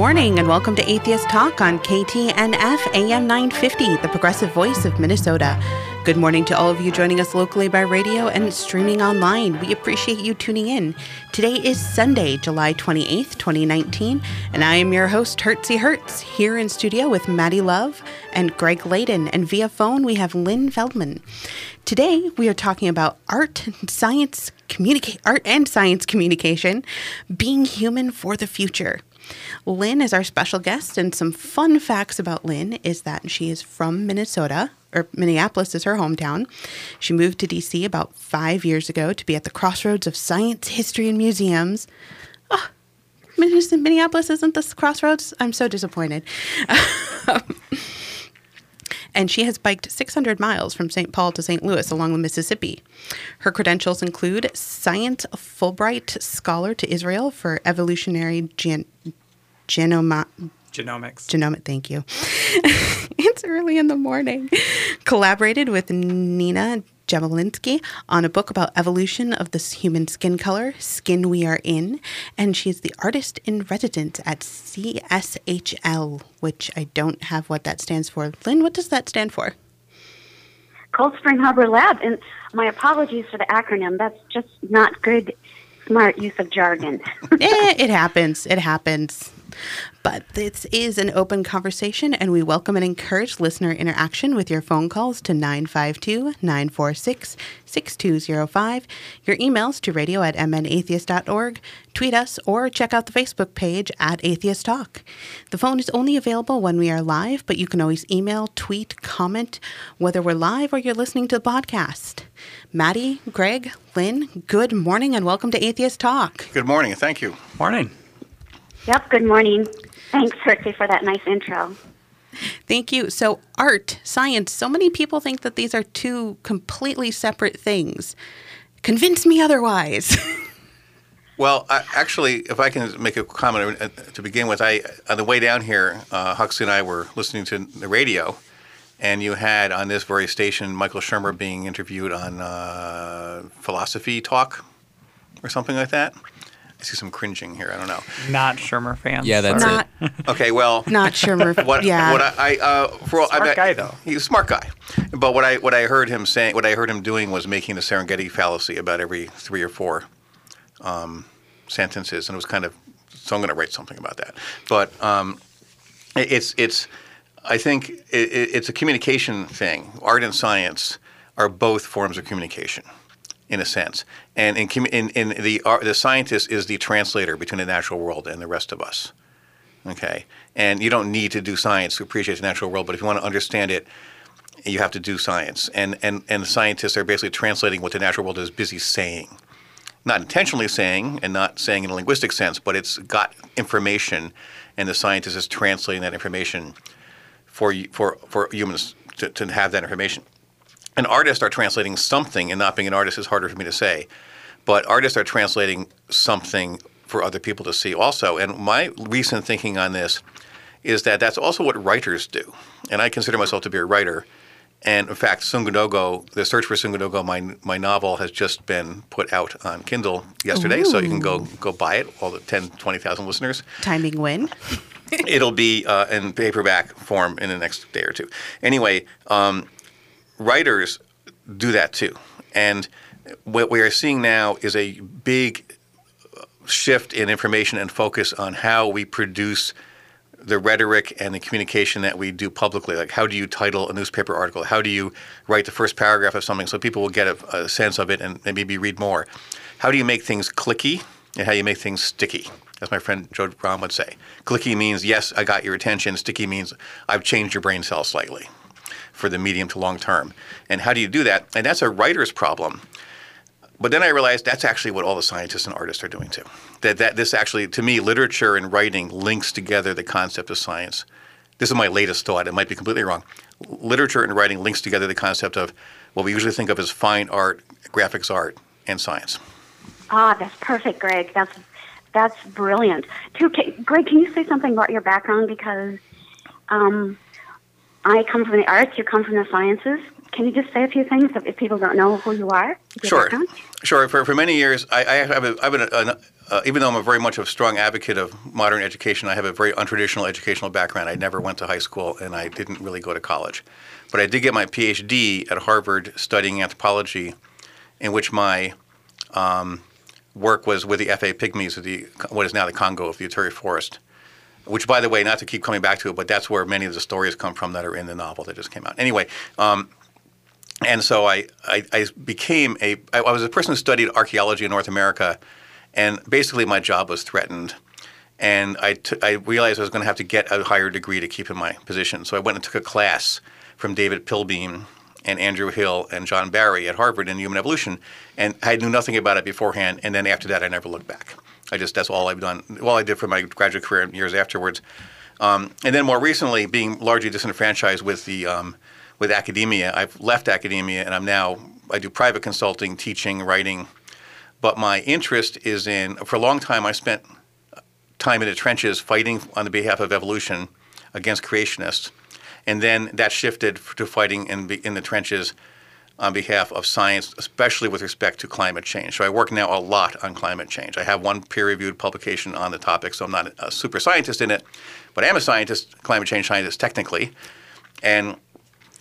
morning and welcome to Atheist Talk on KTNF AM 950, the progressive voice of Minnesota. Good morning to all of you joining us locally by radio and streaming online. We appreciate you tuning in. Today is Sunday, July 28th, 2019, and I am your host, Hertzie Hertz, here in studio with Maddie Love and Greg Laden, and via phone we have Lynn Fellman. Today we are talking about art and science communicate art and science communication, being human for the future. Lynn is our special guest, and some fun facts about Lynn is that she is from Minnesota, or Minneapolis is her hometown. She moved to DC about five years ago to be at the crossroads of science, history, and museums. Oh, Minneapolis isn't this crossroads? I'm so disappointed. and she has biked 600 miles from St. Paul to St. Louis along the Mississippi. Her credentials include Science Fulbright Scholar to Israel for Evolutionary Gen- Genoma- Genomics. Genomic, thank you. it's early in the morning. Collaborated with Nina Jablonski on a book about evolution of the human skin color, Skin We Are In, and she's the artist in residence at CSHL, which I don't have what that stands for. Lynn, what does that stand for? Cold Spring Harbor Lab, and my apologies for the acronym. That's just not good, smart use of jargon. eh, it happens. It happens. But this is an open conversation, and we welcome and encourage listener interaction with your phone calls to 952 946 6205, your emails to radio at mnatheist.org, tweet us, or check out the Facebook page at Atheist Talk. The phone is only available when we are live, but you can always email, tweet, comment, whether we're live or you're listening to the podcast. Maddie, Greg, Lynn, good morning and welcome to Atheist Talk. Good morning, and thank you. Morning. Yep, good morning. Thanks, Hertzie, for that nice intro. Thank you. So, art, science, so many people think that these are two completely separate things. Convince me otherwise. well, I, actually, if I can make a comment uh, to begin with, I on the way down here, uh, Huxley and I were listening to the radio, and you had on this very station Michael Shermer being interviewed on uh, philosophy talk or something like that. I see some cringing here. I don't know. Not Shermer fans. Yeah, that's not, it. okay, well, not Shermer. What, yeah. what I, I uh, for smart I, guy though. He's a smart guy, but what I what I heard him saying, what I heard him doing was making the Serengeti fallacy about every three or four um, sentences, and it was kind of. So I'm going to write something about that, but um, it, it's it's. I think it, it's a communication thing. Art and science are both forms of communication in a sense. And in, in, in the uh, the scientist is the translator between the natural world and the rest of us. Okay, and you don't need to do science to appreciate the natural world, but if you want to understand it, you have to do science. And and and scientists are basically translating what the natural world is busy saying, not intentionally saying, and not saying in a linguistic sense, but it's got information, and the scientist is translating that information for for for humans to, to have that information an artist are translating something, and not being an artist is harder for me to say, but artists are translating something for other people to see also. And my recent thinking on this is that that's also what writers do. And I consider myself to be a writer. And in fact, Sungudogo, The Search for Sungudogo, my, my novel, has just been put out on Kindle yesterday. Ooh. So you can go go buy it, all the 10, 20,000 listeners. Timing when? It'll be uh, in paperback form in the next day or two. Anyway, um, writers do that too. And what we are seeing now is a big shift in information and focus on how we produce the rhetoric and the communication that we do publicly. Like, how do you title a newspaper article? How do you write the first paragraph of something so people will get a, a sense of it and, maybe read more? How do you make things clicky and how you make things sticky? As my friend Joe Brown would say. Clicky means, yes, I got your attention. Sticky means, I've changed your brain cells slightly for the medium to long term. And how do you do that? And that's a writer's problem. But then I realized that's actually what all the scientists and artists are doing too. That, that this actually, to me, literature and writing links together the concept of science. This is my latest thought. It might be completely wrong. Literature and writing links together the concept of what we usually think of as fine art, graphics art, and science. Ah, that's perfect, Greg. That's that's brilliant. Too, Greg, can you say something about your background because um, I come from the arts, you come from the sciences. Can you just say a few things if people don't know who you are? Sure. Sure. For, for many years, I, I have, a, I have an, uh, even though I'm a very much a strong advocate of modern education, I have a very untraditional educational background. I never went to high school and I didn't really go to college. But I did get my PhD at Harvard studying anthropology, in which my um, work was with the Efe Pygmies of the what is now the Congo of the Ituri Forest. Which, by the way, not to keep coming back to it, but that's where many of the stories come from that are in the novel that just came out. Anyway, um, and so I, I, I became a I was a person who studied archaeology in North America, and basically my job was threatened. And I, t- I realized I was going to have to get a higher degree to keep in my position. So I went and took a class from David Pilbeam and Andrew Hill and John Barry at Harvard in human evolution, and I knew nothing about it beforehand. And then after that, I never looked back. I just that's all I've done. All I did for my graduate career and years afterwards. Um, and then more recently, being largely disenfranchised with the um, with academia, I've left academia and I'm now I do private consulting, teaching, writing. But my interest is in for a long time I spent time in the trenches fighting on the behalf of evolution against creationists, and then that shifted to fighting in in the trenches on behalf of science, especially with respect to climate change. So I work now a lot on climate change. I have one peer-reviewed publication on the topic, so I'm not a super scientist in it, but I am a scientist, climate change scientist technically, and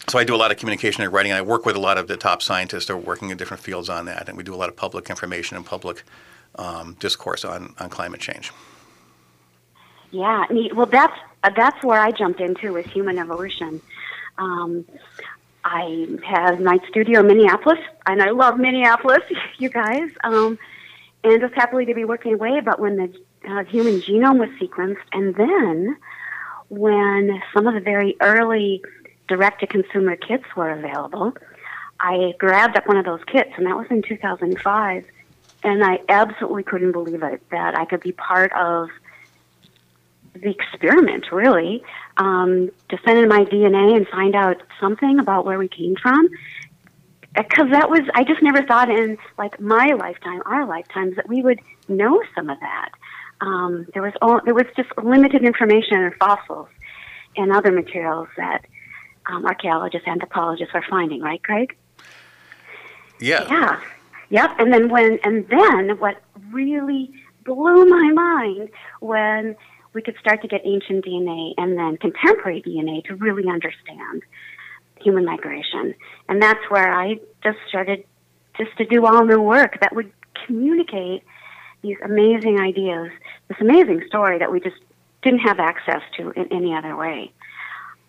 so I do a lot of communication and writing. I work with a lot of the top scientists that are working in different fields on that, and we do a lot of public information and public um, discourse on, on climate change. Yeah. Well, that's uh, that's where I jumped into with human evolution. Um, I have my studio in Minneapolis, and I love Minneapolis, you guys. Um, and just happily to be working away. But when the uh, human genome was sequenced, and then when some of the very early direct to consumer kits were available, I grabbed up one of those kits, and that was in 2005. And I absolutely couldn't believe it that I could be part of the experiment, really, um, to send in my DNA and find out something about where we came from. Because that was, I just never thought in like my lifetime, our lifetimes, that we would know some of that. Um, there was all, there was just limited information in fossils and other materials that um, archaeologists, anthropologists are finding, right, Greg? Yeah. Yeah. Yep. And then when, and then what really blew my mind when we could start to get ancient DNA and then contemporary DNA to really understand human migration. And that's where I just started just to do all the work that would communicate these amazing ideas, this amazing story that we just didn't have access to in any other way.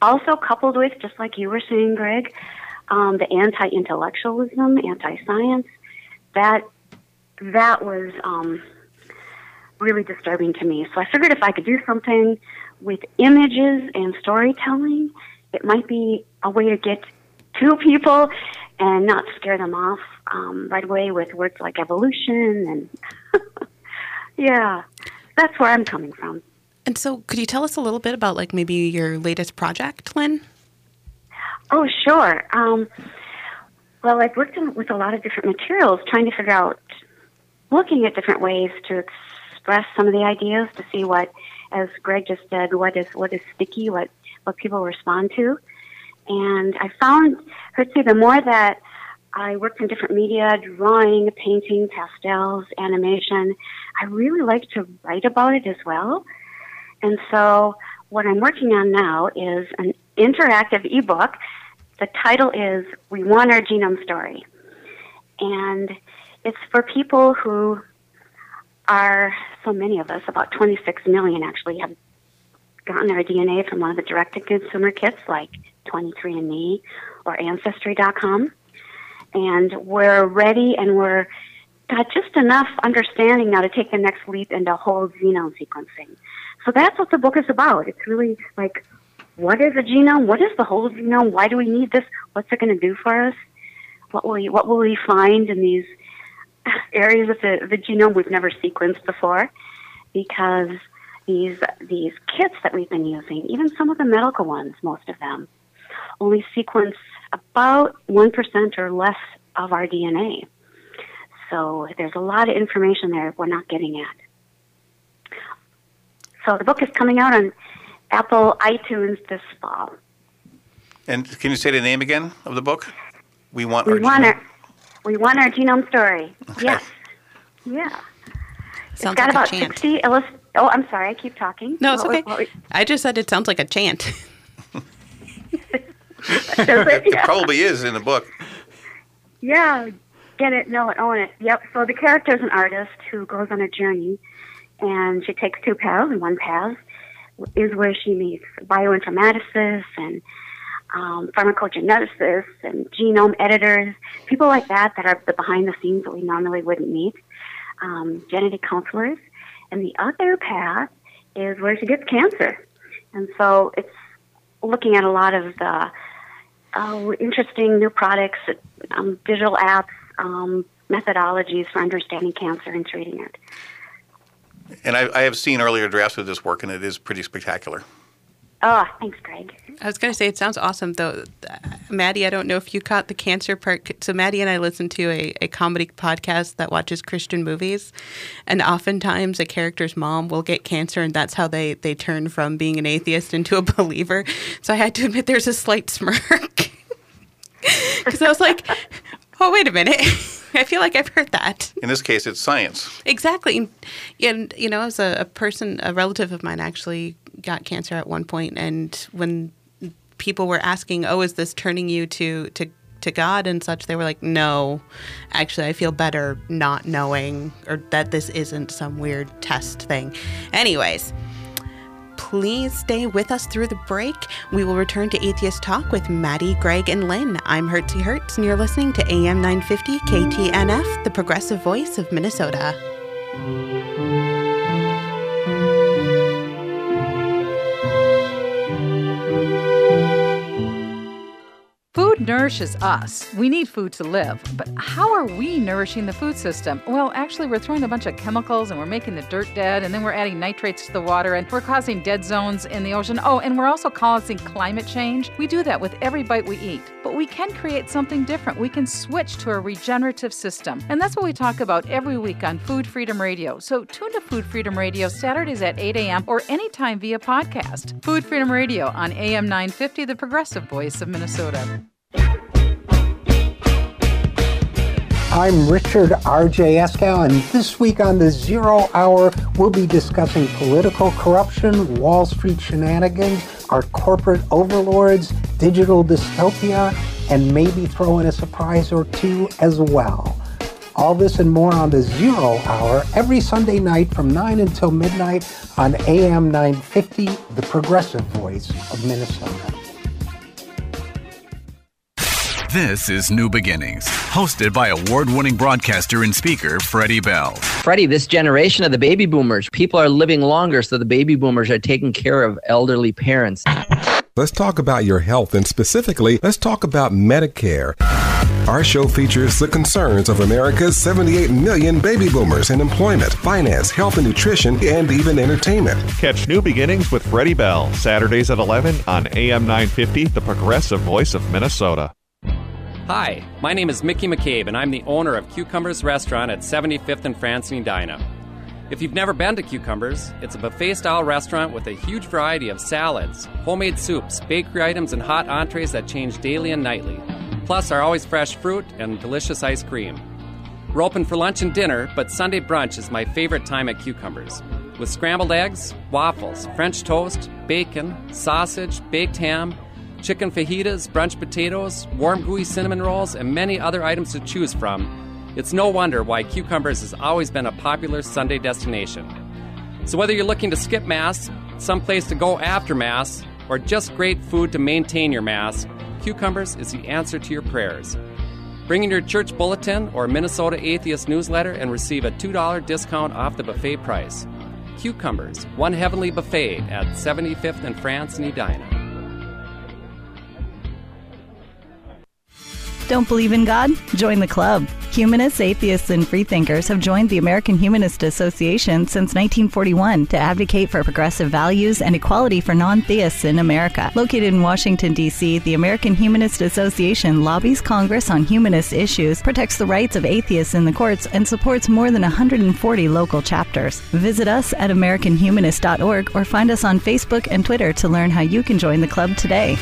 Also, coupled with, just like you were saying, Greg, um, the anti-intellectualism, anti-science, that that was um, really disturbing to me. So I figured if I could do something with images and storytelling, it might be a way to get to people and not scare them off um, right away with words like evolution and yeah, that's where I'm coming from. And so, could you tell us a little bit about, like, maybe your latest project, Lynn? Oh, sure. Um, well, I've worked in, with a lot of different materials, trying to figure out, looking at different ways to express some of the ideas to see what, as Greg just said, what is what is sticky, what what people respond to. And I found, see, the more that I worked in different media, drawing, painting, pastels, animation, I really like to write about it as well. And so what I'm working on now is an interactive ebook. The title is We Want Our Genome Story. And it's for people who are, so many of us, about 26 million actually, have gotten our DNA from one of the direct to consumer kits like 23andMe or Ancestry.com. And we're ready and we're got just enough understanding now to take the next leap into whole genome sequencing. So that's what the book is about. It's really like, what is a genome? What is the whole genome? Why do we need this? What's it going to do for us? What will we, what will we find in these areas of the, the genome we've never sequenced before? Because these these kits that we've been using, even some of the medical ones, most of them, only sequence about one percent or less of our DNA. So there's a lot of information there we're not getting at. So the book is coming out on Apple iTunes this fall. And can you say the name again of the book? We want We our want genome? our we want our genome story. Okay. Yes. Yeah. Sounds got like about a chant. 60 illust- Oh, I'm sorry. I keep talking. No, it's What okay. what was- I just said it sounds like a chant. does it? It Yeah. probably is in the book. Yeah, get it, know it, own it. Yep. So the character is an artist who goes on a journey, and she takes two paths, and one path is where she meets bioinformaticists and um, pharmacogeneticists and genome editors, people like that that are the behind the scenes that we normally wouldn't meet, um, genetic counselors. And the other path is where she gets cancer. And so it's looking at a lot of the uh, interesting new products, um, digital apps, um, methodologies for understanding cancer and treating it. And I, I have seen earlier drafts of this work, and it is pretty spectacular. Oh, thanks, Greg. I was going to say it sounds awesome though. Uh, Maddie, I don't know if you caught the cancer part. So Maddie and I listen to a, a comedy podcast that watches Christian movies, and oftentimes a character's mom will get cancer, and that's how they they turn from being an atheist into a believer. So I had to admit there's a slight smirk because I was like, oh wait a minute. I feel like I've heard that. In this case, it's science. Exactly. And, you know, as a, a person, a relative of mine actually got cancer at one point, and when people were asking, "Oh, is this turning you to to to God and such?" They were like, "No, actually, I feel better not knowing, or that this isn't some weird test thing." Anyways. Please stay with us through the break. We will return to Atheist Talk with Maddie, Greg, and Lynn. I'm Hertzy Hertz, and you're listening to AM 950 KTNF, the progressive voice of Minnesota. Food nourishes us. We need food to live. But how are we nourishing the food system? Well, actually, we're throwing a bunch of chemicals and we're making the dirt dead, and then we're adding nitrates to the water, and we're causing dead zones in the ocean. Oh, and we're also causing climate change. We do that with every bite we eat. But we can create something different. We can switch to a regenerative system. And that's what we talk about every week on Food Freedom Radio. So tune to Food Freedom Radio Saturdays at 8 a.m. or anytime via podcast. Food Freedom Radio on AM 950, the progressive voice of Minnesota. I'm Richard R.J. Eskow, and this week on the Zero Hour, we'll be discussing political corruption, Wall Street shenanigans, our corporate overlords, digital dystopia, and maybe throw in a surprise or two as well. All this and more on the Zero Hour every Sunday night from 9 until midnight on AM 950, the progressive voice of Minnesota. This is New Beginnings, hosted by award winning broadcaster and speaker Freddie Bell. Freddie, this generation of the baby boomers, people are living longer, so the baby boomers are taking care of elderly parents. Let's talk about your health, and specifically, let's talk about Medicare. Our show features the concerns of America's 78 million baby boomers in employment, finance, health and nutrition, and even entertainment. Catch New Beginnings with Freddie Bell, Saturdays at 11 on AM 950, the progressive voice of Minnesota. Hi, my name is Mickey McCabe, and I'm the owner of Cucumbers Restaurant at 75th and Francine and If you've never been to Cucumbers, it's a buffet style restaurant with a huge variety of salads, homemade soups, bakery items, and hot entrees that change daily and nightly. Plus, our always fresh fruit and delicious ice cream. We're open for lunch and dinner, but Sunday brunch is my favorite time at Cucumbers. With scrambled eggs, waffles, French toast, bacon, sausage, baked ham, chicken fajitas, brunch potatoes, warm gooey cinnamon rolls, and many other items to choose from, it's no wonder why Cucumbers has always been a popular Sunday destination. So whether you're looking to skip Mass, someplace to go after Mass, or just great food to maintain your Mass, Cucumbers is the answer to your prayers. Bring in your church bulletin or Minnesota Atheist newsletter and receive a $2 discount off the buffet price. Cucumbers, one heavenly buffet at 75th and France in Edina. Don't believe in God? Join the club. Humanists, atheists, and freethinkers have joined the American Humanist Association since 1941 to advocate for progressive values and equality for non theists in America. Located in Washington, D.C., the American Humanist Association lobbies Congress on humanist issues, protects the rights of atheists in the courts, and supports more than 140 local chapters. Visit us at AmericanHumanist.org or find us on Facebook and Twitter to learn how you can join the club today.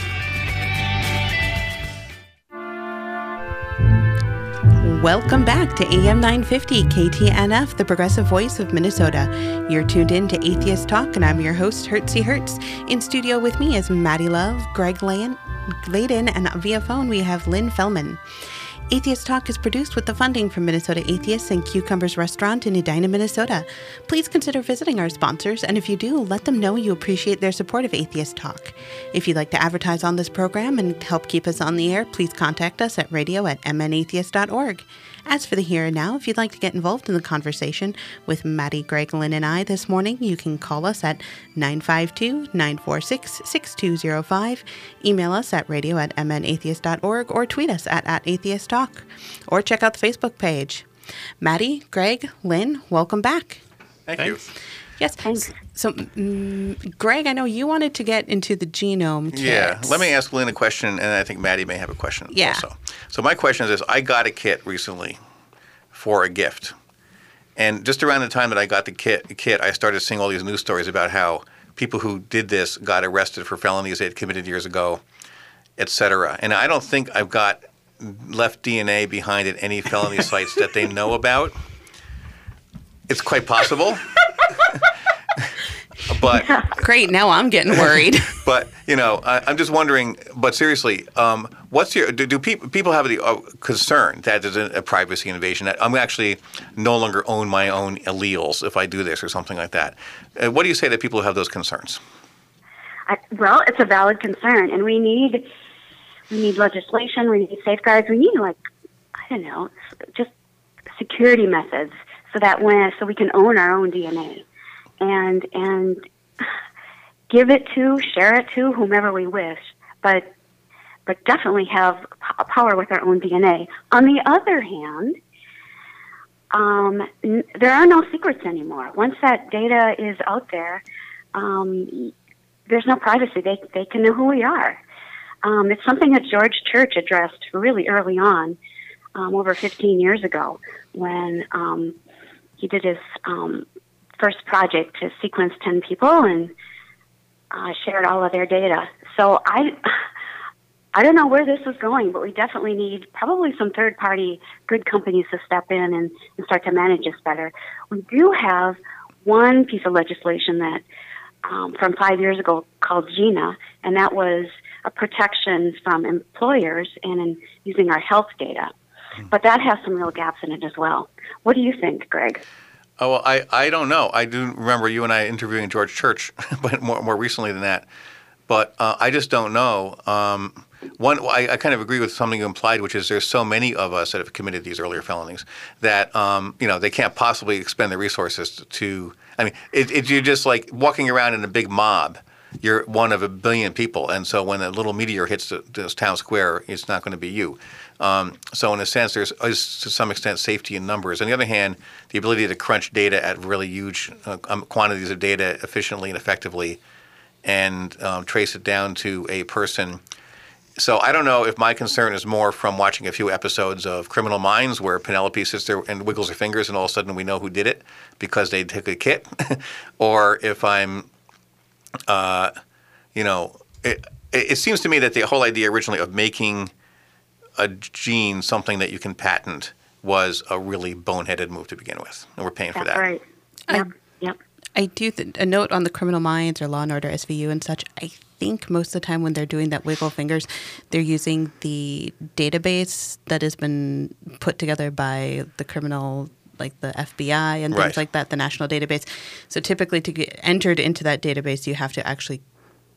Welcome back to AM 950 KTNF, the progressive voice of Minnesota. You're tuned in to Atheist Talk, and I'm your host, Hertzie Hertz. In studio with me is Maddie Love, Greg Lan- Laden, and via phone we have Lynn Fellman. Atheist Talk is produced with the funding from Minnesota Atheists and Cucumbers Restaurant in Edina, Minnesota. Please consider visiting our sponsors, and if you do, let them know you appreciate their support of Atheist Talk. If you'd like to advertise on this program and help keep us on the air, please contact us at radio at mnatheist.org. As for the here and now, if you'd like to get involved in the conversation with Maddie, Greg, Lynn, and I this morning, you can call us at 952 946 6205, email us at radio at mnatheist.org, or tweet us at, at atheist talk, or check out the Facebook page. Maddie, Greg, Lynn, welcome back. Thank you. Yes. Thanks. So, mm, Greg, I know you wanted to get into the genome. Kit. Yeah. Let me ask Lynn a question, and I think Maddie may have a question Yeah. also. So my question is this: I got a kit recently for a gift, and just around the time that I got the kit, kit, I started seeing all these news stories about how people who did this got arrested for felonies they had committed years ago, et cetera. And I don't think I've got left DNA behind at any felony sites that they know about. It's quite possible. but Great. Now I'm getting worried. but you know, I, I'm just wondering. But seriously, um, what's your do, do people people have the uh, concern that there's a, a privacy invasion that I'm actually no longer own my own alleles if I do this or something like that? Uh, what do you say to people who have those concerns? I, well, it's a valid concern, and we need we need legislation, we need safeguards, we need like I don't know, just security methods so that when so we can own our own DNA and and give it to, share it to whomever we wish, but but definitely have p- power with our own DNA. On the other hand, um, n- there are no secrets anymore. Once that data is out there, um, there's no privacy. They they can know who we are. Um, it's something that George Church addressed really early on, um, over 15 years ago, when um, he did his um, first project to sequence 10 people and uh, shared all of their data. So I, I don't know where this is going, but we definitely need probably some third party good companies to step in and, and start to manage this better. We do have one piece of legislation that um, from five years ago called GINA, and that was a protection from employers and in using our health data. But that has some real gaps in it as well. What do you think, Greg? Oh, well, I, I don't know. I do remember you and I interviewing George Church, but more, more recently than that. But uh, I just don't know. Um, one, I, I kind of agree with something you implied, which is there's so many of us that have committed these earlier felonies that um, you know they can't possibly expend the resources to. I mean, it, it, you're just like walking around in a big mob. You're one of a billion people, and so when a little meteor hits the, this town square, it's not going to be you. Um, so in a sense, there's to some extent safety in numbers. On the other hand, the ability to crunch data at really huge uh, um, quantities of data efficiently and effectively, and um, trace it down to a person. So I don't know if my concern is more from watching a few episodes of Criminal Minds where Penelope sits there and wiggles her fingers, and all of a sudden we know who did it because they took a kit, or if I'm, uh, you know, it, it seems to me that the whole idea originally of making a gene something that you can patent was a really boneheaded move to begin with, and we're paying for that. right. Yep. Yep. I do th- a note on the Criminal Minds or Law and Order SVU and such. I think most of the time when they're doing that wiggle fingers, they're using the database that has been put together by the criminal, like the FBI and things Right. like that, the national database. So typically, to get entered into that database, you have to actually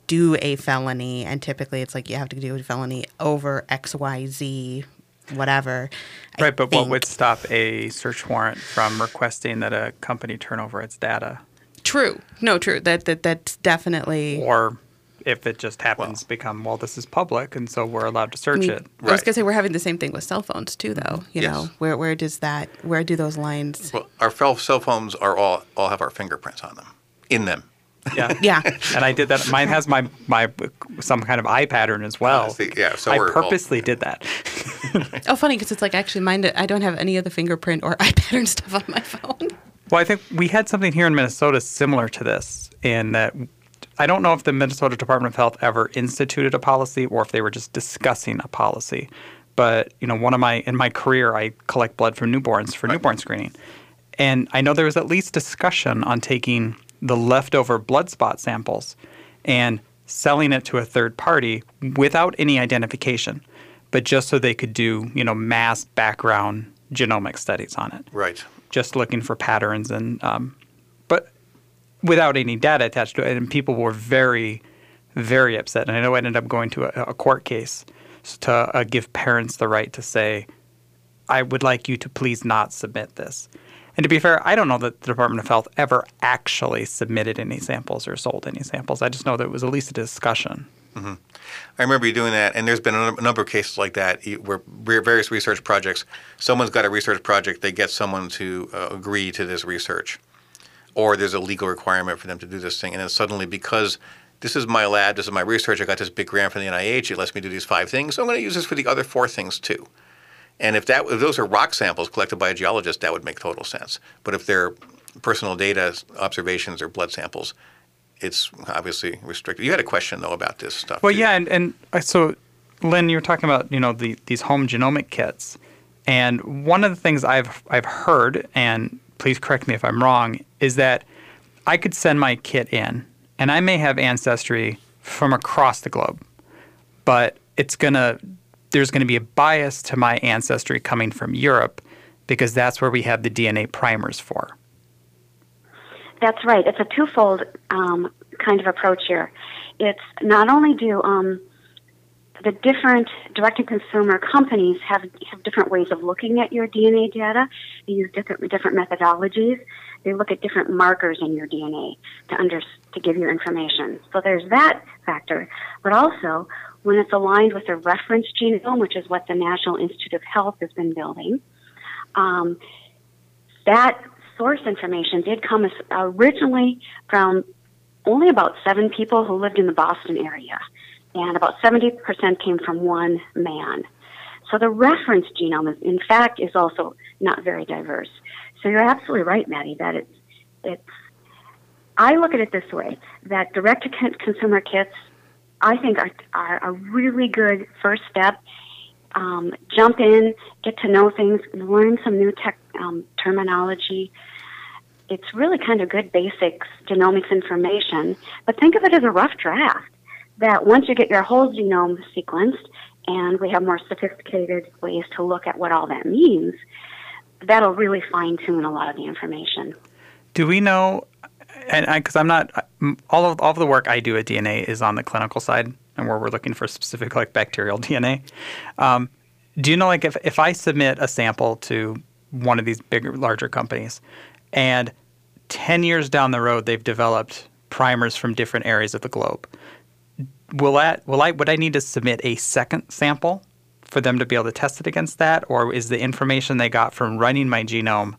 do a felony, and typically it's like you have to do a felony over X, Y, Z, whatever. I Right, but what would stop a search warrant from requesting that a company turn over its data? True. No, true. That that that's definitely. Or if it just happens become, well, this is public, and so we're allowed to I search mean, it. I was gonna say we're having the same thing with cell phones too, though. You Yes. know, where where does that where do those lines? Well, our cell phones are all all have our fingerprints on them, in them. Yeah. Yeah. And I did that. Mine has my my some kind of eye pattern as well. see, yeah, so I we're all- purposely did that. Oh, funny because it's like actually mine. I don't have any of the fingerprint or eye pattern stuff on my phone. Well, I think we had something here in Minnesota similar to this, in that I don't know if the Minnesota Department of Health ever instituted a policy or if they were just discussing a policy. but you know, one of my in my career, I collect blood from newborns for newborn screening, and I know there was at least discussion on taking the leftover blood spot samples and selling it to a third party without any identification, but just so they could do you know mass background genomic studies on it. Right. Just looking for patterns and um, without any data attached to it, and people were very very upset. And I know I ended up going to a, a court case to uh, give parents the right to say, I would like you to please not submit this. And to be fair, I don't know that the Department of Health ever actually submitted any samples or sold any samples. I just know that it was at least a discussion. Mm-hmm. I remember you doing that, and there's been a number of cases like that where various research projects, someone's got a research project, they get someone to uh, agree to this research, or there's a legal requirement for them to do this thing, and then suddenly because this is my lab, this is my research, I got this big grant from the NIH, it lets me do these five things, so I'm going to use this for the other four things too. And if that if those are rock samples collected by a geologist, that would make total sense. But if they're personal data, observations, or blood samples, it's obviously restricted. You had a question though about this stuff. Well, too. yeah, and and uh, so Lynn, you were talking about you know the, these home genomic kits, and one of the things I've I've heard, and please correct me if I'm wrong, is that I could send my kit in and I may have ancestry from across the globe, but it's gonna there's going to be a bias to my ancestry coming from Europe because that's where we have the DNA primers for. That's right. It's a twofold um, kind of approach here. It's not only do um, the different direct-to-consumer companies have have different ways of looking at your DNA data. They use different different methodologies. They look at different markers in your DNA to under to give you information. So there's that factor, but also when it's aligned with a reference genome, which is what the National Institute of Health has been building, um, that source information did come originally from only about seven people who lived in the Boston area, and about 70% came from one man. So the reference genome, is, in fact, is also not very diverse. So you're absolutely right, Maddie, that it's, it's, I look at it this way, that direct-to-consumer kits, I think, are, are a really good first step. Um, jump in, get to know things, learn some new tech um, terminology. It's really kind of good basics genomics information, but think of it as a rough draft. That once you get your whole genome sequenced, and we have more sophisticated ways to look at what all that means, that'll really fine tune a lot of the information. Do we know? And because I'm not all of all of the work I do at DNA is on the clinical side, and where we're looking for specific like bacterial DNA. Um, do you know like if if I submit a sample to one of these bigger larger companies, and ten years down the road they've developed primers from different areas of the globe, will that will I would I need to submit a second sample for them to be able to test it against that, or is the information they got from running my genome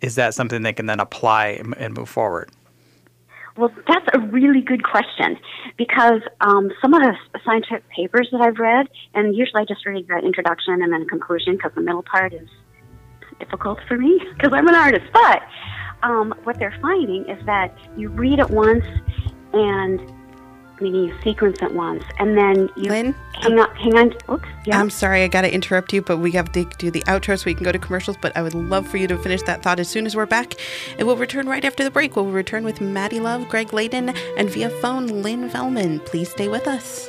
is that something they can then apply and, move forward? Well, that's a really good question because um, some of the scientific papers that I've read, and usually I just read the introduction and then conclusion because the middle part is difficult for me because I'm an artist. But um, what they're finding is that you read it once and you sequence it once, and then you Lynn, hang on. Hang on. Oops. Yeah. I'm sorry, I got to interrupt you, but we have to do the outro so we can go to commercials. But I would love for you to finish that thought as soon as we're back. And we'll return right after the break. We'll return with Maddie Love, Greg Laden, and via phone, Lynn Fellman. Please stay with us.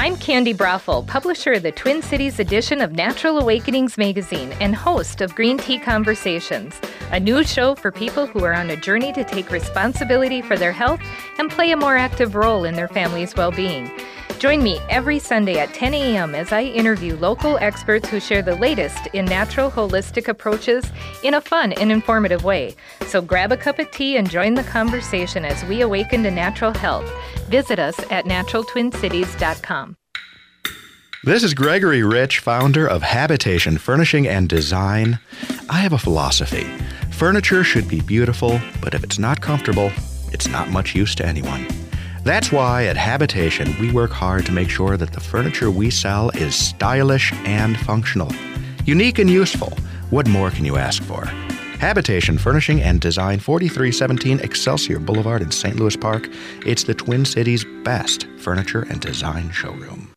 I'm Candy Broffel, publisher of the Twin Cities edition of Natural Awakenings magazine and host of Green Tea Conversations, a new show for people who are on a journey to take responsibility for their health and play a more active role in their family's well being. Join me every Sunday at 10 a.m. as I interview local experts who share the latest in natural holistic approaches in a fun and informative way. So grab a cup of tea and join the conversation as we awaken to natural health. Visit us at naturaltwincities.com. This is Gregory Rich, founder of Habitation Furnishing and Design. I have a philosophy furniture should be beautiful, but if it's not comfortable, it's not much use to anyone. That's why at Habitation we work hard to make sure that the furniture we sell is stylish and functional. Unique and useful. What more can you ask for? Habitation Furnishing and Design, 4317 Excelsior Boulevard in St. Louis Park. It's the Twin Cities' best furniture and design showroom.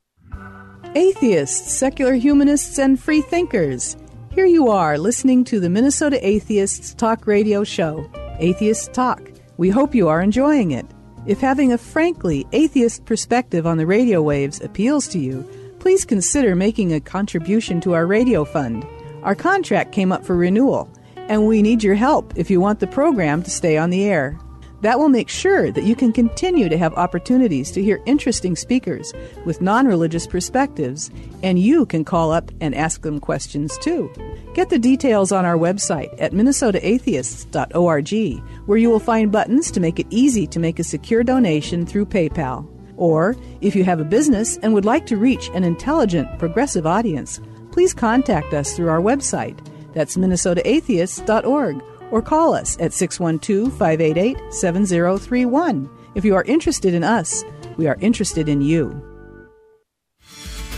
Atheists, secular humanists, and free thinkers. Here you are listening to the Minnesota Atheists Talk Radio Show, Atheist Talk. We hope you are enjoying it. If having a frankly atheist perspective on the radio waves appeals to you, please consider making a contribution to our radio fund. Our contract came up for renewal, and we need your help if you want the program to stay on the air. That will make sure that you can continue to have opportunities to hear interesting speakers with non religious perspectives, and you can call up and ask them questions too. Get the details on our website at minnesotaatheists.org, where you will find buttons to make it easy to make a secure donation through PayPal. Or, if you have a business and would like to reach an intelligent, progressive audience, please contact us through our website. That's minnesotaatheists.org or call us at 612 588 7031. If you are interested in us, we are interested in you.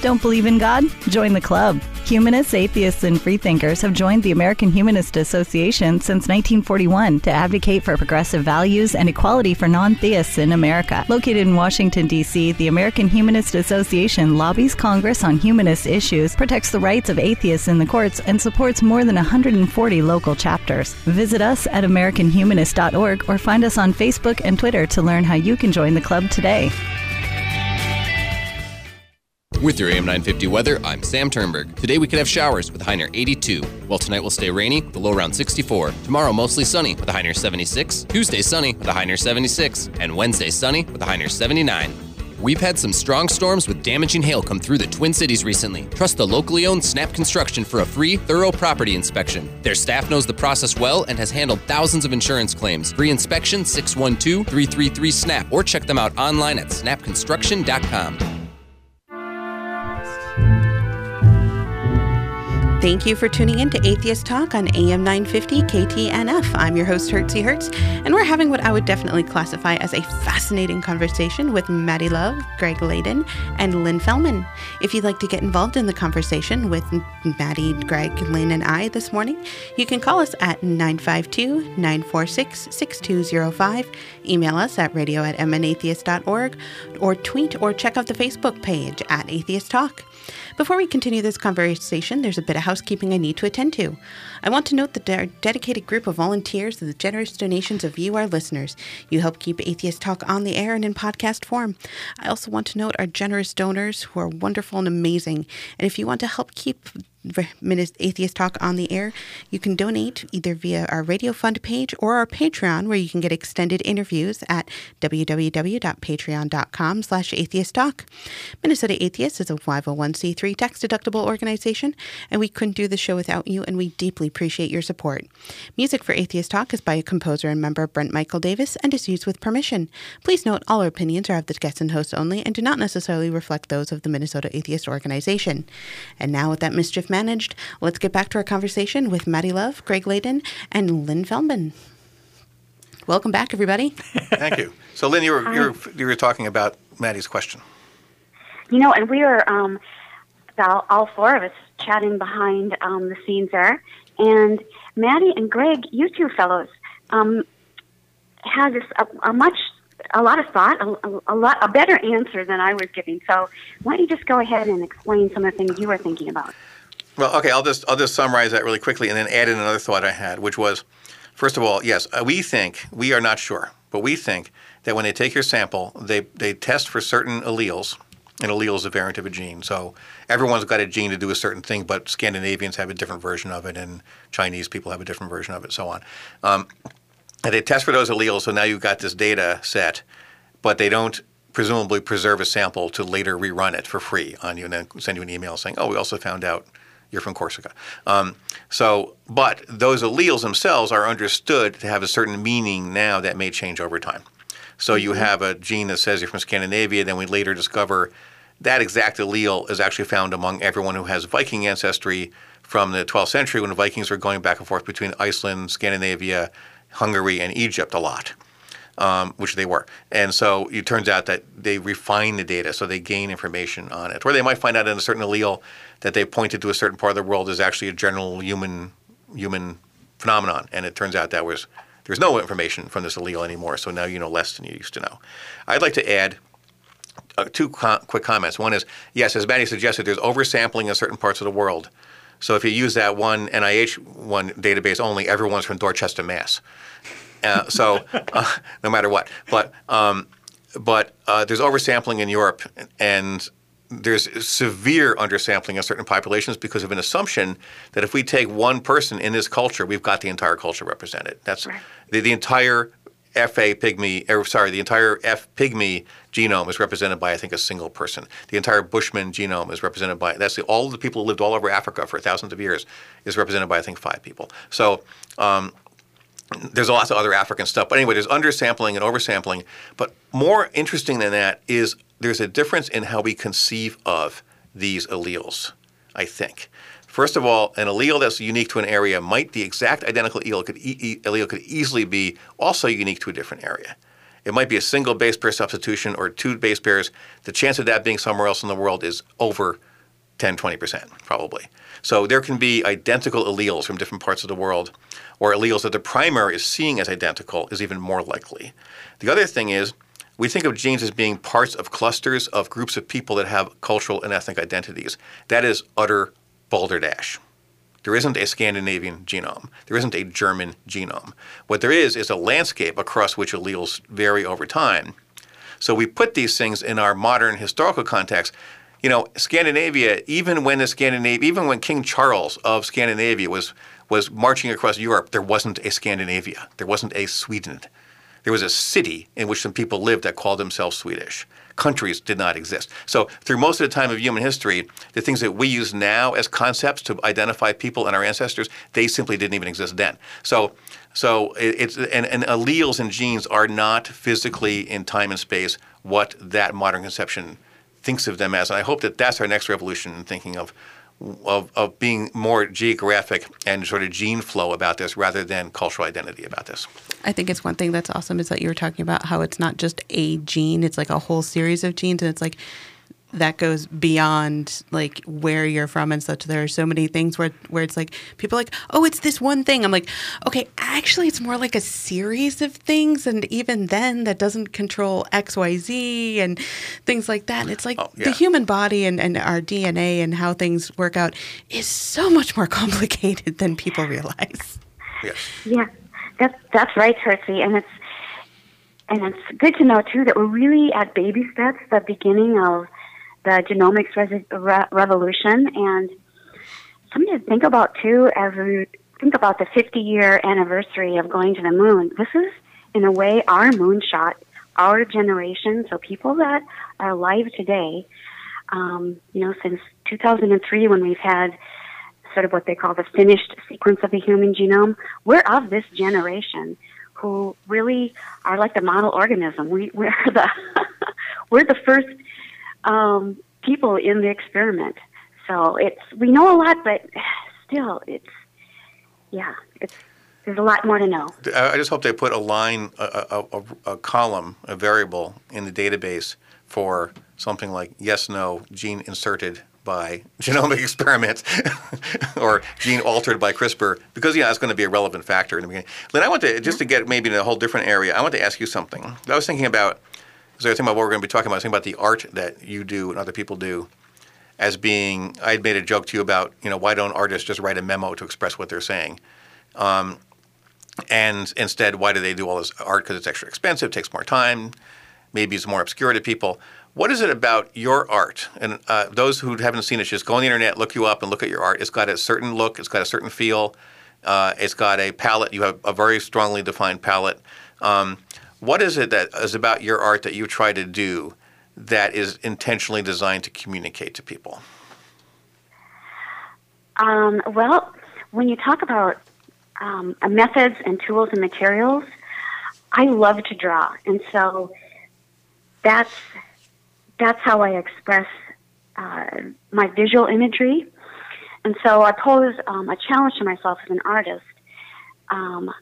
Don't believe in God? Join the club. Humanists, atheists, and freethinkers have joined the American Humanist Association since 1941 to advocate for progressive values and equality for non theists in America. Located in Washington, D.C., the American Humanist Association lobbies Congress on humanist issues, protects the rights of atheists in the courts, and supports more than 140 local chapters. Visit us at AmericanHumanist.org or find us on Facebook and Twitter to learn how you can join the club today. With your AM 950 weather, I'm Sam Turnberg. Today we could have showers with a high near 82. While tonight will stay rainy, the low around 64. Tomorrow mostly sunny with a high near 76. Tuesday sunny with a high near 76. And Wednesday sunny with a high near 79. We've had some strong storms with damaging hail come through the Twin Cities recently. Trust the locally owned Snap Construction for a free, thorough property inspection. Their staff knows the process well and has handled thousands of insurance claims. Free inspection 612 333 SNAP or check them out online at snapconstruction.com. Thank you for tuning in to Atheist Talk on AM 950 KTNF. I'm your host, Hertzie Hertz, and we're having what I would definitely classify as a fascinating conversation with Maddie Love, Greg Laden, and Lynn Fellman. If you'd like to get involved in the conversation with Maddie, Greg, Lynn, and I this morning, you can call us at 952 946 6205, email us at radio at mnatheist.org, or tweet or check out the Facebook page at Atheist Talk. Before we continue this conversation, there's a bit of housekeeping I need to attend to. I want to note that our dedicated group of volunteers and the generous donations of you, our listeners. You help keep Atheist Talk on the air and in podcast form. I also want to note our generous donors who are wonderful and amazing. And if you want to help keep Atheist Talk on the air, you can donate either via our Radio Fund page or our Patreon, where you can get extended interviews at www.patreon.com slash atheist talk. Minnesota Atheists is a 501c3 tax-deductible organization, and we couldn't do the show without you, and we deeply appreciate your support. Music for Atheist Talk is by composer and member Brent Michael Davids and is used with permission. Please note all our opinions are of the guests and hosts only and do not necessarily reflect those of the Minnesota Atheist Organization. And now with that mischief managed, let's get back to our conversation with Maddie Love, Greg Laden, and Lynn Fellman. Welcome back, everybody. Thank you. So, Lynn, you were, you were, you were talking about Maddie's question. You know, and we were um, all, all four of us chatting behind um, the scenes there, and Maddie and Greg, you two fellows, um, had this, a, a much a lot of thought, a, a, lot a better answer than I was giving. So why don't you just go ahead and explain some of the things you were thinking about? Well, okay, I'll just I'll just summarize that really quickly and then add in another thought I had, which was, first of all, yes, uh, we think we are not sure, but we think that when they take your sample, they they test for certain alleles. An allele is a variant of a gene, so everyone's got a gene to do a certain thing, but Scandinavians have a different version of it, and Chinese people have a different version of it, so on. Um, and they test for those alleles, so now you've got this data set, but they don't presumably preserve a sample to later rerun it for free on you and then send you an email saying, oh, we also found out you're from Corsica. Um, so, but those alleles themselves are understood to have a certain meaning now that may change over time. So you have a gene that says you're from Scandinavia, then we later discover that exact allele is actually found among everyone who has Viking ancestry from the 12th century when the Vikings were going back and forth between Iceland, Scandinavia, Hungary, and Egypt a lot. Um, which they were. And so it turns out that they refine the data, so they gain information on it. Or they might find out in a certain allele that they pointed to a certain part of the world is actually a general human human phenomenon, and it turns out that was there's no information from this allele anymore. So now you know less than you used to know. I'd like to add uh, two quick comments. One is yes, as Maddie suggested, there's oversampling in certain parts of the world. So if you use that one NIH one database only, everyone's from Dorchester, Mass. Uh, so uh, no matter what, but um, but uh, there's oversampling in Europe, and there's severe undersampling of certain populations because of an assumption that if we take one person in this culture, we've got the entire culture represented. That's right. the, the entire Efe pygmy, or sorry, the entire Efe pygmy genome is represented by I think a single person. The entire Bushman genome is represented by that's the, all the people who lived all over Africa for thousands of years is represented by I think five people. So. Um, there's lots of other African stuff, but anyway, there's undersampling and oversampling. But more interesting than that is there's a difference in how we conceive of these alleles. I think. First of all, an allele that's unique to an area might the exact identical allele could, e- allele could easily be also unique to a different area. It might be a single base pair substitution or two base pairs. The chance of that being somewhere else in the world is over 10, 20% probably. So there can be identical alleles from different parts of the world, or alleles that the primary is seeing as identical is even more likely. The other thing is we think of genes as being parts of clusters of groups of people that have cultural and ethnic identities. That is utter balderdash. There isn't a Scandinavian genome. There isn't a German genome. What there is is a landscape across which alleles vary over time. So we put these things in our modern historical context. You know, Scandinavia, even when the Scandinavia, even when King Charles of Scandinavia was was marching across Europe, there wasn't a Scandinavia. There wasn't a Sweden. There was a city in which some people lived that called themselves Swedish countries did not exist. So through most of the time of human history, the things that we use now as concepts to identify people and our ancestors, they simply didn't even exist then. So so it's and, and alleles and genes are not physically in time and space what that modern conception thinks of them as. And I hope that that's our next revolution in thinking of of, of being more geographic and sort of gene flow about this rather than cultural identity about this. I think it's one thing that's awesome is that you were talking about how it's not just a gene, it's like a whole series of genes. And it's like that goes beyond like where you're from and such. There are so many things where where it's like people are like, oh, it's this one thing. I'm like, okay, actually, it's more like a series of things, and even then, that doesn't control X, Y, Z, and things like that. And it's like oh, yeah. the human body and, and our DNA and how things work out is so much more complicated than people realize. Yes. Yeah, that's that's right, Hercy, and it's and it's good to know too that we're really at baby steps, the beginning of the genomics re- revolution and something to think about too as we think about the 50 year anniversary of going to the moon. This is, in a way, our moonshot, our generation. So people that are alive today, um, you know, since 2003 when we've had sort of what they call the finished sequence of the human genome, we're of this generation who really are like the model organism. We, we're the we're the first um, people in the experiment. So it's we know a lot, but still, it's yeah, it's there's a lot more to know. I just hope they put a line, a, a, a, column, a variable in the database for something like yes, no, gene inserted by genomic experiment or gene altered by CRISPR, because yeah, that's going to be a relevant factor in the beginning. Lynn, I want to just to get maybe in a whole different area. I want to ask you something. I was thinking about so I think about what we're going to be talking about. I thinking about the art that you do and other people do as being. I had made a joke to you about, you know, why don't artists just write a memo to express what they're saying? Um, and instead, why do they do all this art? Because it's extra expensive, takes more time, maybe it's more obscure to people. What is it about your art? And uh, those who haven't seen it, just go on the internet, look you up, and look at your art. It's got a certain look, it's got a certain feel, uh, it's got a palette. You have a very strongly defined palette. Um, what is it that is about your art that you try to do that is intentionally designed to communicate to people? Um, well, when you talk about um, methods and tools and materials, I love to draw, and so that's that's how I express uh, my visual imagery. And so I pose um, a challenge to myself as an artist um,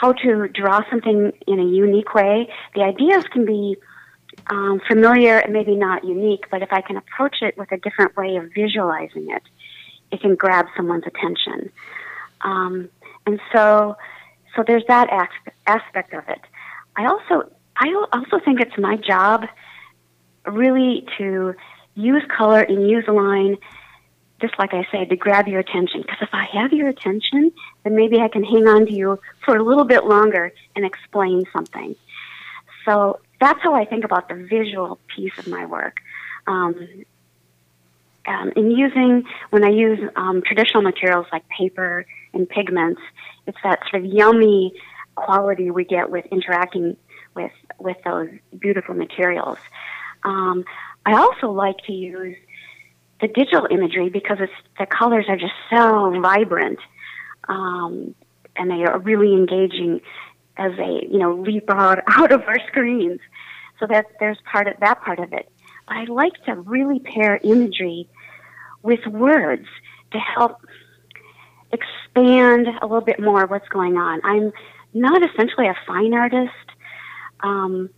how to draw something in a unique way. The ideas can be um, familiar and maybe not unique, but if I can approach it with a different way of visualizing it, it can grab someone's attention. Um, and so, so there's that aspect of it. I also, I also think it's my job really to use color and use line, just like I say, to grab your attention. Because if I have your attention, then maybe I can hang on to you for a little bit longer and explain something. So that's how I think about the visual piece of my work. Um, um, in using, when I use um, traditional materials like paper and pigments, it's that sort of yummy quality we get with interacting with with those beautiful materials. Um, I also like to use the digital imagery because it's, the colors are just so vibrant, um, and they are really engaging as they you know leap out out of our screens. So that there's part of that part of it. But I like to really pair imagery with words to help expand a little bit more what's going on. I'm not essentially a fine artist um,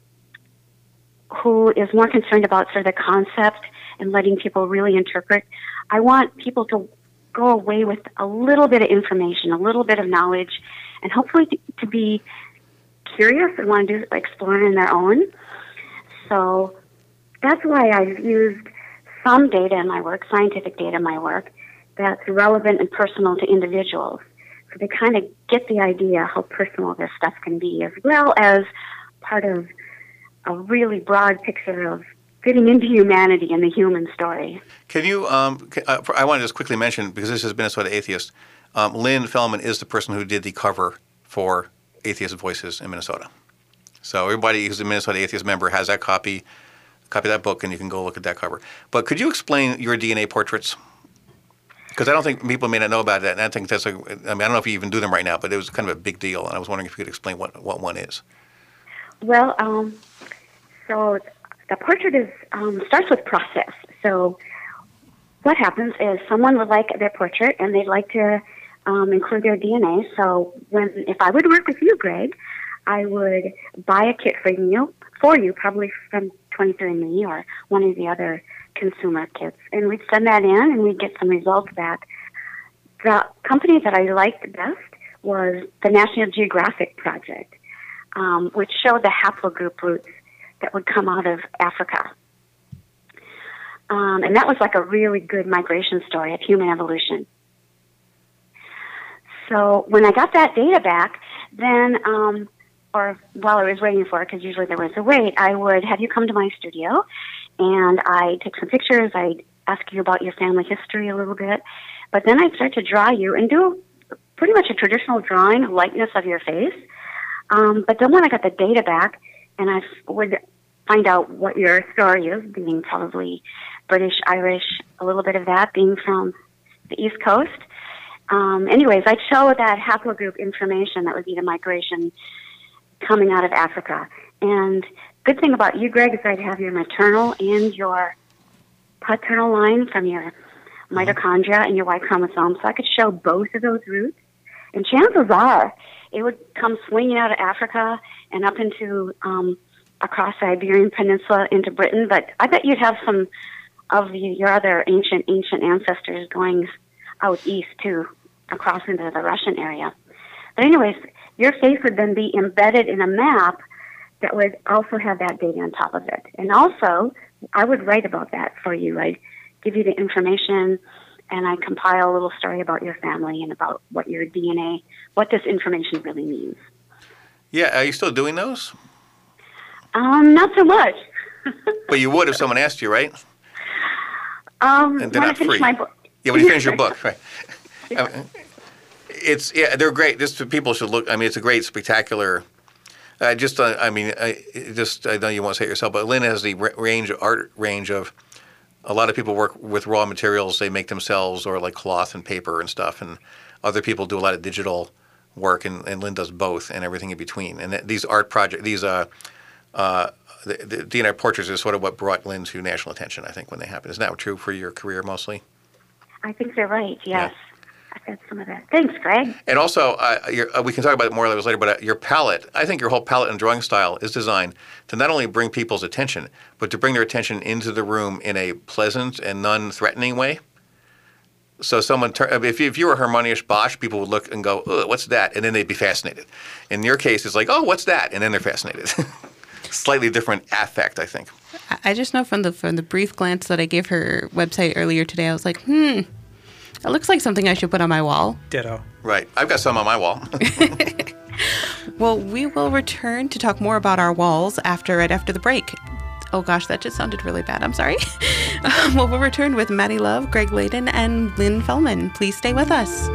who is more concerned about sort of the concept and letting people really interpret. I want people to go away with a little bit of information, a little bit of knowledge, and hopefully to, be curious and want to do explore on their own. So that's why I've used some data in my work, scientific data in my work, that's relevant and personal to individuals. So they kind of get the idea how personal this stuff can be, as well as part of a really broad picture of fitting into humanity and the human story. Can you? Um, can, uh, I want to just quickly mention because this is Minnesota Atheist. Um, Lynn Fellman is the person who did the cover for Atheist Voices in Minnesota. So everybody who's a Minnesota Atheist member has that copy, copy that book, and you can go look at that cover. But could you explain your DNA portraits? Because I don't think people may not know about that, and I think that's a. I mean, I don't know if you even do them right now, but it was kind of a big deal, and I was wondering if you could explain what what one is. Well, um, so the portrait is um, starts with process. So what happens is someone would like their portrait, and they'd like to um, include their DNA. So when if I would work with you, Greg, I would buy a kit for you, for you, probably from 23andMe or one of the other consumer kits, and we'd send that in, and we'd get some results back. The company that I liked best was the National Geographic Project, um, which showed the haplogroup roots that would come out of Africa. Um, and that was like a really good migration story of human evolution. So when I got that data back, then um, or while I was waiting for it, because usually there was a wait, I would have you come to my studio and I'd take some pictures. I'd ask you about your family history a little bit. But then I'd start to draw you and do pretty much a traditional drawing, likeness of your face. Um, but then when I got the data back and I would find out what your story is, being probably British, Irish, a little bit of that, being from the East Coast. Um, anyways, I'd show that haplogroup information that would be the migration coming out of Africa. And good thing about you, Greg, is I'd have your maternal and your paternal line from your mitochondria and your Y chromosome, so I could show both of those roots. And chances are it would come swinging out of Africa and up into um, across the Iberian Peninsula into Britain. But I bet you'd have some of your other ancient ancient ancestors going out east too, across into the Russian area. But anyways, your face would then be embedded in a map that would also have that data on top of it. And also, I would write about that for you. I'd give you the information and I compile a little story about your family and about what your DNA, what this information really means. Yeah, are you still doing those? Um, not so much. but you would if someone asked you, right? Um, and they're not free. my book. Yeah, when you finish your book, right? Um, it's yeah, they're great. Just people should look. I mean, it's a great, spectacular. I just, uh, I mean, I just, I know you want to say it yourself, but Lynn has the range, art range of. A lot of people work with raw materials; they make themselves, or like cloth and paper and stuff. And other people do a lot of digital work, and, and Lynn does both and everything in between. And th- these art projects, these uh, uh, the, the DNA portraits is sort of what brought Lynn to national attention. I think when they happened. Isn't that true for your career mostly? I think they're right. Yes, I've got some of that. Thanks, Greg. And also, uh, your, uh, we can talk about it more later, but uh, your palette, I think your whole palette and drawing style is designed to not only bring people's attention, but to bring their attention into the room in a pleasant and non-threatening way. So someone, tur- if you, if you were Hieronymus Bosch, people would look and go, Ugh, "What's that?" and then they'd be fascinated. In your case, it's like, "Oh, what's that?" and then they're fascinated. Slightly different affect, I think. I- I just know from the from the brief glance that I gave her website earlier today, I was like, hmm, it looks like something I should put on my wall. Ditto. Right. I've got some on my wall. Well, we will return to talk more about our walls after right after the break. Oh gosh, that just sounded really bad. I'm sorry. Um, well, we'll return with Maddie Love, Greg Laden, and Lynn Fellman. Please stay with us.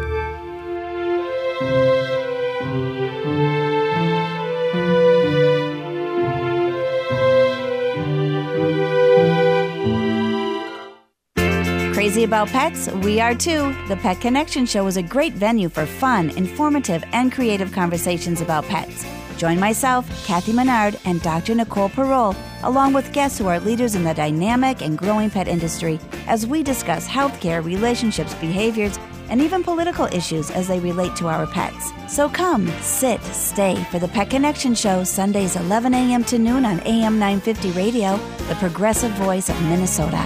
Crazy about pets? We are too. The Pet Connection Show is a great venue for fun, informative, and creative conversations about pets. Join myself, Kathy Menard, and Dr. Nicole Parole, along with guests who are leaders in the dynamic and growing pet industry, as we discuss healthcare, relationships, behaviors, and even political issues as they relate to our pets. So come, sit, stay for the Pet Connection Show, Sundays 11 a.m. to noon on AM 950 Radio, the progressive voice of Minnesota.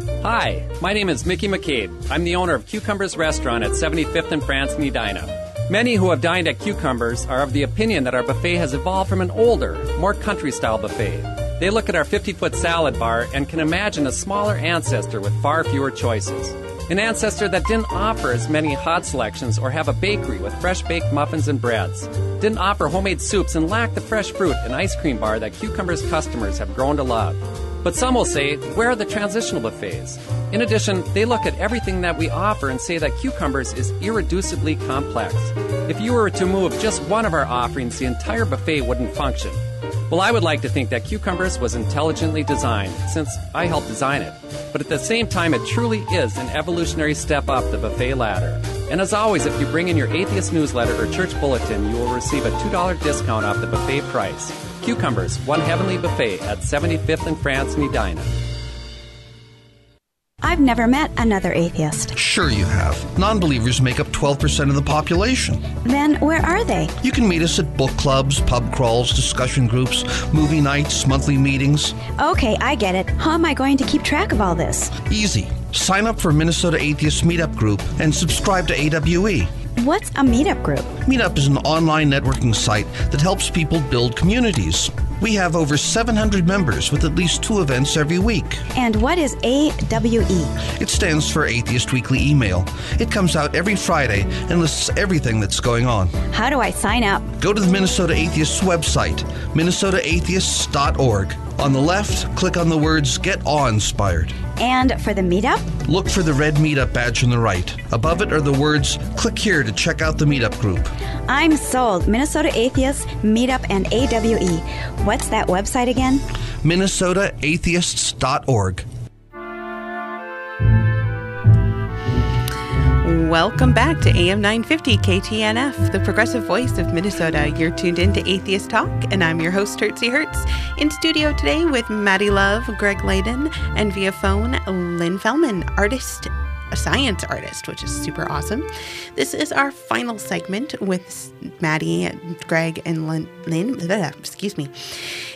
Hi, my name is Mickey McCabe. I'm the owner of Cucumbers Restaurant at 75th and France in Edina. Many who have dined at Cucumbers are of the opinion that our buffet has evolved from an older, more country style buffet. They look at our 50 foot salad bar and can imagine a smaller ancestor with far fewer choices. An ancestor that didn't offer as many hot selections or have a bakery with fresh baked muffins and breads. Didn't offer homemade soups and lacked the fresh fruit and ice cream bar that Cucumbers customers have grown to love. But some will say, where are the transitional buffets? In addition, they look at everything that we offer and say that Cucumbers is irreducibly complex. If you were to move just one of our offerings, the entire buffet wouldn't function. Well, I would like to think that Cucumbers was intelligently designed, since I helped design it. But at the same time, it truly is an evolutionary step up the buffet ladder. And as always, if you bring in your atheist newsletter or church bulletin, you will receive a $2 discount off the buffet price. Cucumbers, one heavenly buffet at 75th and France in Edina. I've never met another atheist. Sure, you have. Non believers make up 12% of the population. Then where are they? You can meet us at book clubs, pub crawls, discussion groups, movie nights, monthly meetings. Okay, I get it. How am I going to keep track of all this? Easy. Sign up for Minnesota Atheist Meetup Group and subscribe to AWE. What's a meetup group? Meetup is an online networking site that helps people build communities. We have over 700 members with at least two events every week. And what is AWE? It stands for Atheist Weekly Email. It comes out every Friday and lists everything that's going on. How do I sign up? Go to the Minnesota Atheists website, minnesotaatheists.org. On the left, click on the words Get Awe Inspired. And for the meetup? Look for the red meetup badge on the right. Above it are the words Click here to check out the meetup group. I'm sold. Minnesota Atheists, Meetup, and AWE. What's that website again? minnesotaatheists.org. Welcome back to AM 950 KTNF, the progressive voice of Minnesota. You're tuned in to Atheist Talk, and I'm your host, Hertzie Hertz. In studio today with Maddie Love, Greg Laden, and via phone, Lynn Fellman, artist a science artist, which is super awesome. This is our final segment with Maddie, Greg, and Lynn. Excuse me.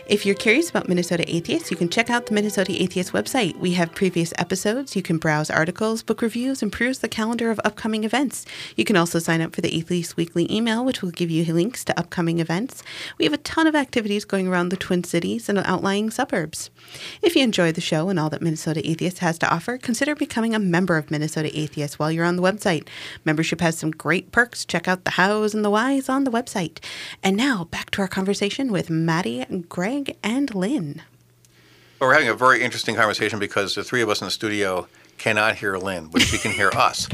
If you're curious about Minnesota Atheists, you can check out the Minnesota Atheist website. We have previous episodes. You can browse articles, book reviews, and peruse the calendar of upcoming events. You can also sign up for the Atheist Weekly email, which will give you links to upcoming events. We have a ton of activities going around the Twin Cities and outlying suburbs. If you enjoy the show and all that Minnesota Atheist has to offer, consider becoming a member of Minnesota Atheist while you're on the website. Membership has some great perks. Check out the hows and the whys on the website. And now back to our conversation with Maddie, Greg, Greg and Lynn. Well, we're having a very interesting conversation because the three of us in the studio cannot hear Lynn, but she can hear us.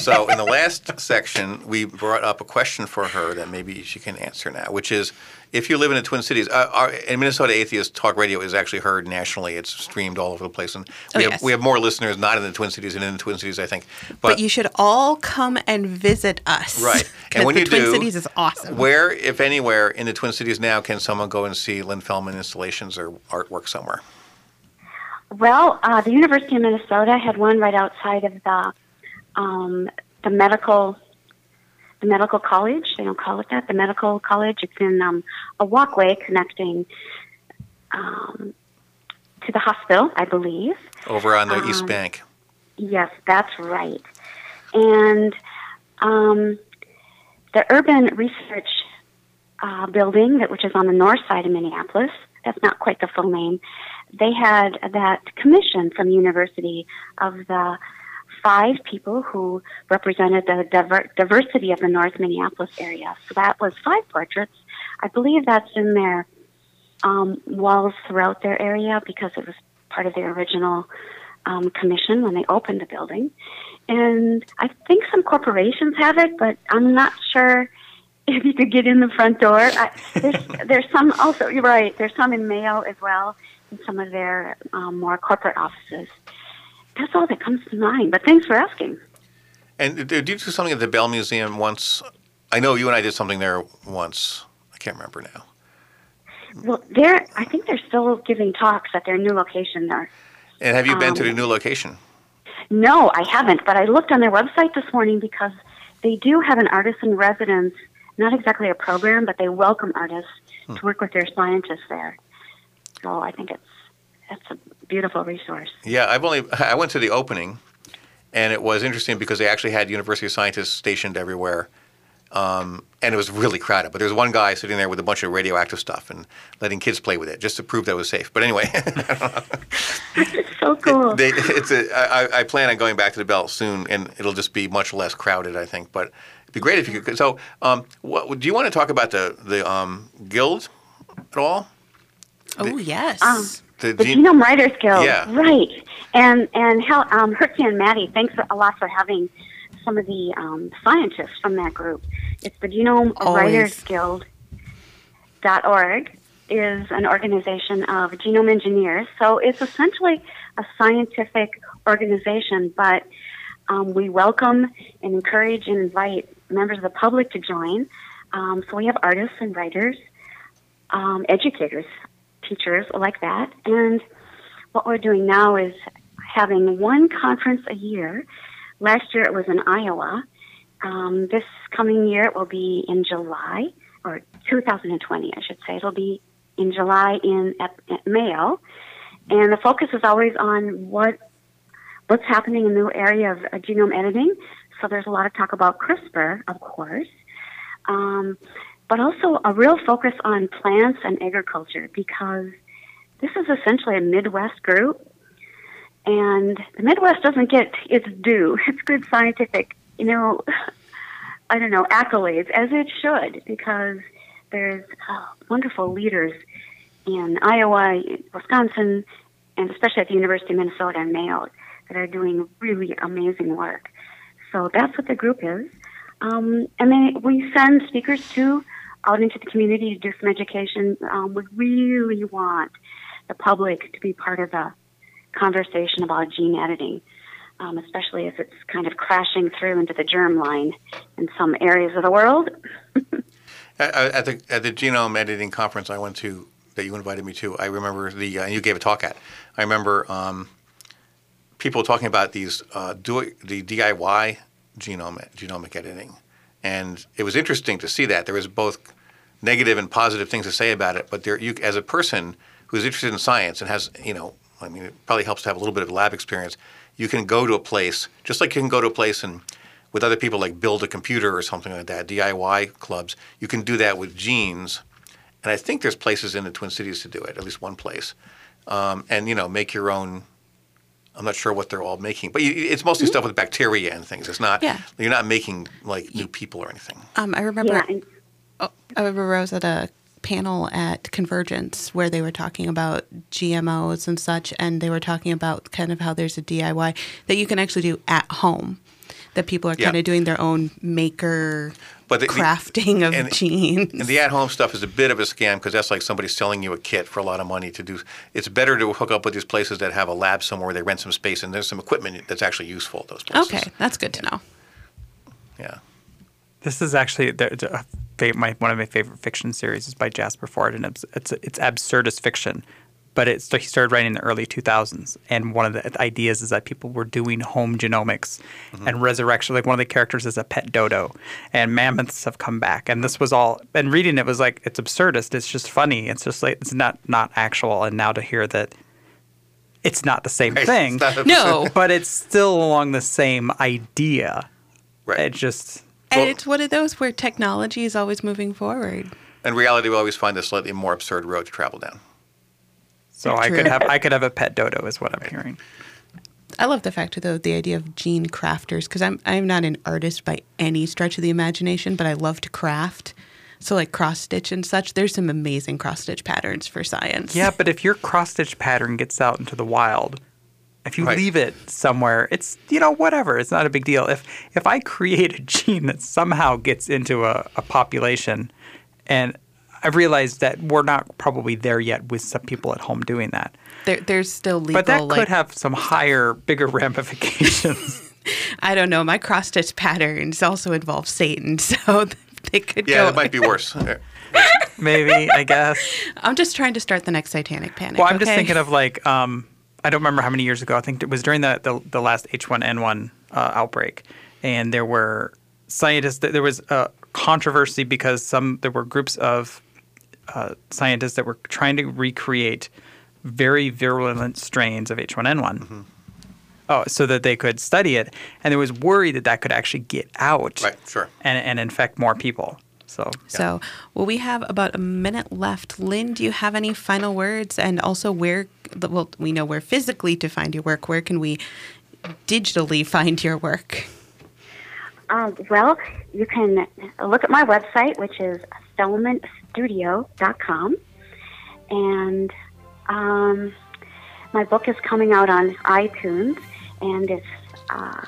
So in the last section, we brought up a question for her that maybe she can answer now, which is if you live in the Twin Cities, uh, our, in Minnesota Atheist Talk Radio is actually heard nationally. It's streamed all over the place, and we, Oh, have, yes. we have more listeners not in the Twin Cities and in the Twin Cities, I think. But, you should all come and visit us. right? And when the you Twin do, Cities is awesome. Where, if anywhere, in the Twin Cities now can someone go and see Lynn Fellman installations or artwork somewhere? Well, uh, the University of Minnesota had one right outside of the um, the medical the medical college. They don't call it that. The medical college. It's in um, a walkway connecting um, to the hospital, I believe. Over on the East Um, Bank. Yes, that's right. And um, the Urban Research uh, Building, that which is on the north side of Minneapolis, that's not quite the full name. They had that commission from university of the five people who represented the diver- diversity of the North Minneapolis area. So that was five portraits. I believe that's in their um, walls throughout their area because it was part of the original um, commission when they opened the building. And I think some corporations have it, but I'm not sure if you could get in the front door. I, there's, there's some also, you're right, there's some in Mayo as well, some of their um, more corporate offices. That's all that comes to mind, but thanks for asking. And did you do something at the Bell Museum once? I know you and I did something there once. I can't remember now. Well, they're, I think they're still giving talks at their new location there. And have you been to Um, the new location? No, I haven't, but I looked on their website this morning because they do have an artist in residence, not exactly a program, but they welcome artists Hmm. to work with their scientists there. So I think it's that's a beautiful resource. Yeah, I've only I went to the opening, and it was interesting because they actually had university scientists stationed everywhere, um, and it was really crowded. But there was one guy sitting there with a bunch of radioactive stuff and letting kids play with it just to prove that it was safe. But anyway, it's so cool. they, it's a, I, I plan on going back to the Bell soon, and it'll just be much less crowded, I think. But it'd be great if you could. So, um, what, do you want to talk about the the um, guild at all? Oh, yes. Um, The, the gen- Genome Writers Guild, Yeah. right? And and how um, Herky and Maddie, thanks a lot for having some of the um, scientists from that group. It's the Genome Always. Writers Guild dot org is an organization of genome engineers. So it's essentially a scientific organization, but um, we welcome and encourage and invite members of the public to join. Um, so we have artists and writers, um, educators, teachers like that. And what we're doing now is having one conference a year. Last year it was in Iowa. Um, this coming year it will be in July, or 2020, I should say. It'll be in July in at, at Mayo, and the focus is always on what what's happening in the area of uh, genome editing. So there's a lot of talk about CRISPR, of course, um, but also a real focus on plants and agriculture because this is essentially a Midwest group, and the Midwest doesn't get its due. It's good scientific, you know, I don't know, accolades, as it should, because there's uh, wonderful leaders in Iowa, Wisconsin, and especially at the University of Minnesota and Mayo that are doing really amazing work. So that's what the group is. Um, and then we send speakers to out into the community to do some education. Um, we really want the public to be part of the conversation about gene editing, um, especially if it's kind of crashing through into the germ line in some areas of the world. At, at the at the genome editing conference I went to that you invited me to, I remember the uh, you gave a talk at. I remember um, people talking about these uh, do the DIY genome genomic editing, and it was interesting to see that there was both negative and positive things to say about it. But there, you as a person who's interested in science and has you know, I mean, it probably helps to have a little bit of lab experience. You can go to a place just like you can go to a place and with other people like build a computer or something like that, DIY clubs. You can do that with genes, and I think there's places in the Twin Cities to do it, at least one place, um, and you know make your own. I'm not sure what they're all making, but you, it's mostly stuff with bacteria and things. It's not. Yeah. You're not making like new people or anything. Um, I remember. Yeah, and- oh, I remember I was at a panel at Convergence where they were talking about GMOs and such, and they were talking about kind of how there's a DIY that you can actually do at home. That people are Yeah. kind of doing their own maker But the- the- crafting of and- genes. And the at-home stuff is a bit of a scam because that's like somebody selling you a kit for a lot of money to do. It's better to hook up with these places that have a lab somewhere. They rent some space and there's some equipment that's actually useful at those places. Okay, that's good to know. Yeah. This is actually the, the, uh, fa- my, one of my favorite fiction series is by Jasper Fforde, and it's it's, it's absurdist fiction. But it's he started writing in the early 2000s, and one of the ideas is that people were doing home genomics mm-hmm. and resurrection. Like one of the characters is a pet dodo, and mammoths have come back. And this was all. And reading it was like it's absurdist. It's just funny. It's just like it's not not actual. And now to hear that it's not the same Right, thing. it's not the No. but it's still along the same idea. Right. It just And it's one of those where technology is always moving forward. In reality, we always find a slightly more absurd road to travel down. So I could have I could have a pet dodo is what I'm hearing. I love the fact though the idea of gene crafters because I'm I'm not an artist by any stretch of the imagination, but I love to craft. So like cross stitch and such, there's some amazing cross stitch patterns for science. Yeah, but if your cross stitch pattern gets out into the wild, if you Right. leave it somewhere, it's you know whatever. It's not a big deal. If if I create a gene that somehow gets into a, a population, and I've realized that we're not probably there yet with some people at home doing that. There, there's still legal. but that like, could have some higher, bigger ramifications. I don't know. My cross stitch patterns also involve Satan, so they could Yeah, go. it might be worse. Maybe I guess. I'm just trying to start the next Satanic panic. Well, I'm just thinking of like um, I don't remember how many years ago. I think it was during the the, the last H1N1 uh, outbreak, and there were scientists. There was a controversy because some there were groups of uh, scientists that were trying to recreate very virulent strains of H1N1. Oh, so that they could study it, and there was worry that that could actually get out, right? Sure, and and infect more people. So So, well, we have about a minute left. Lynn, do you have any final words? And also, where, well, we know where physically to find your work. Where can we digitally find your work? Um, well, you can look at my website, which is fellmanstudio.com. And um, my book is coming out on iTunes. And it's, uh,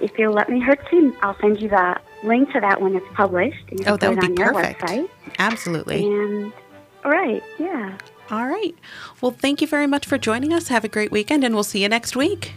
if you'll let me Hertzie, I'll send you the link to that when it's published. And you Oh, that would be perfect. website. Absolutely. And, all right, yeah. All right. Well, thank you very much for joining us. Have a great weekend, and we'll see you next week.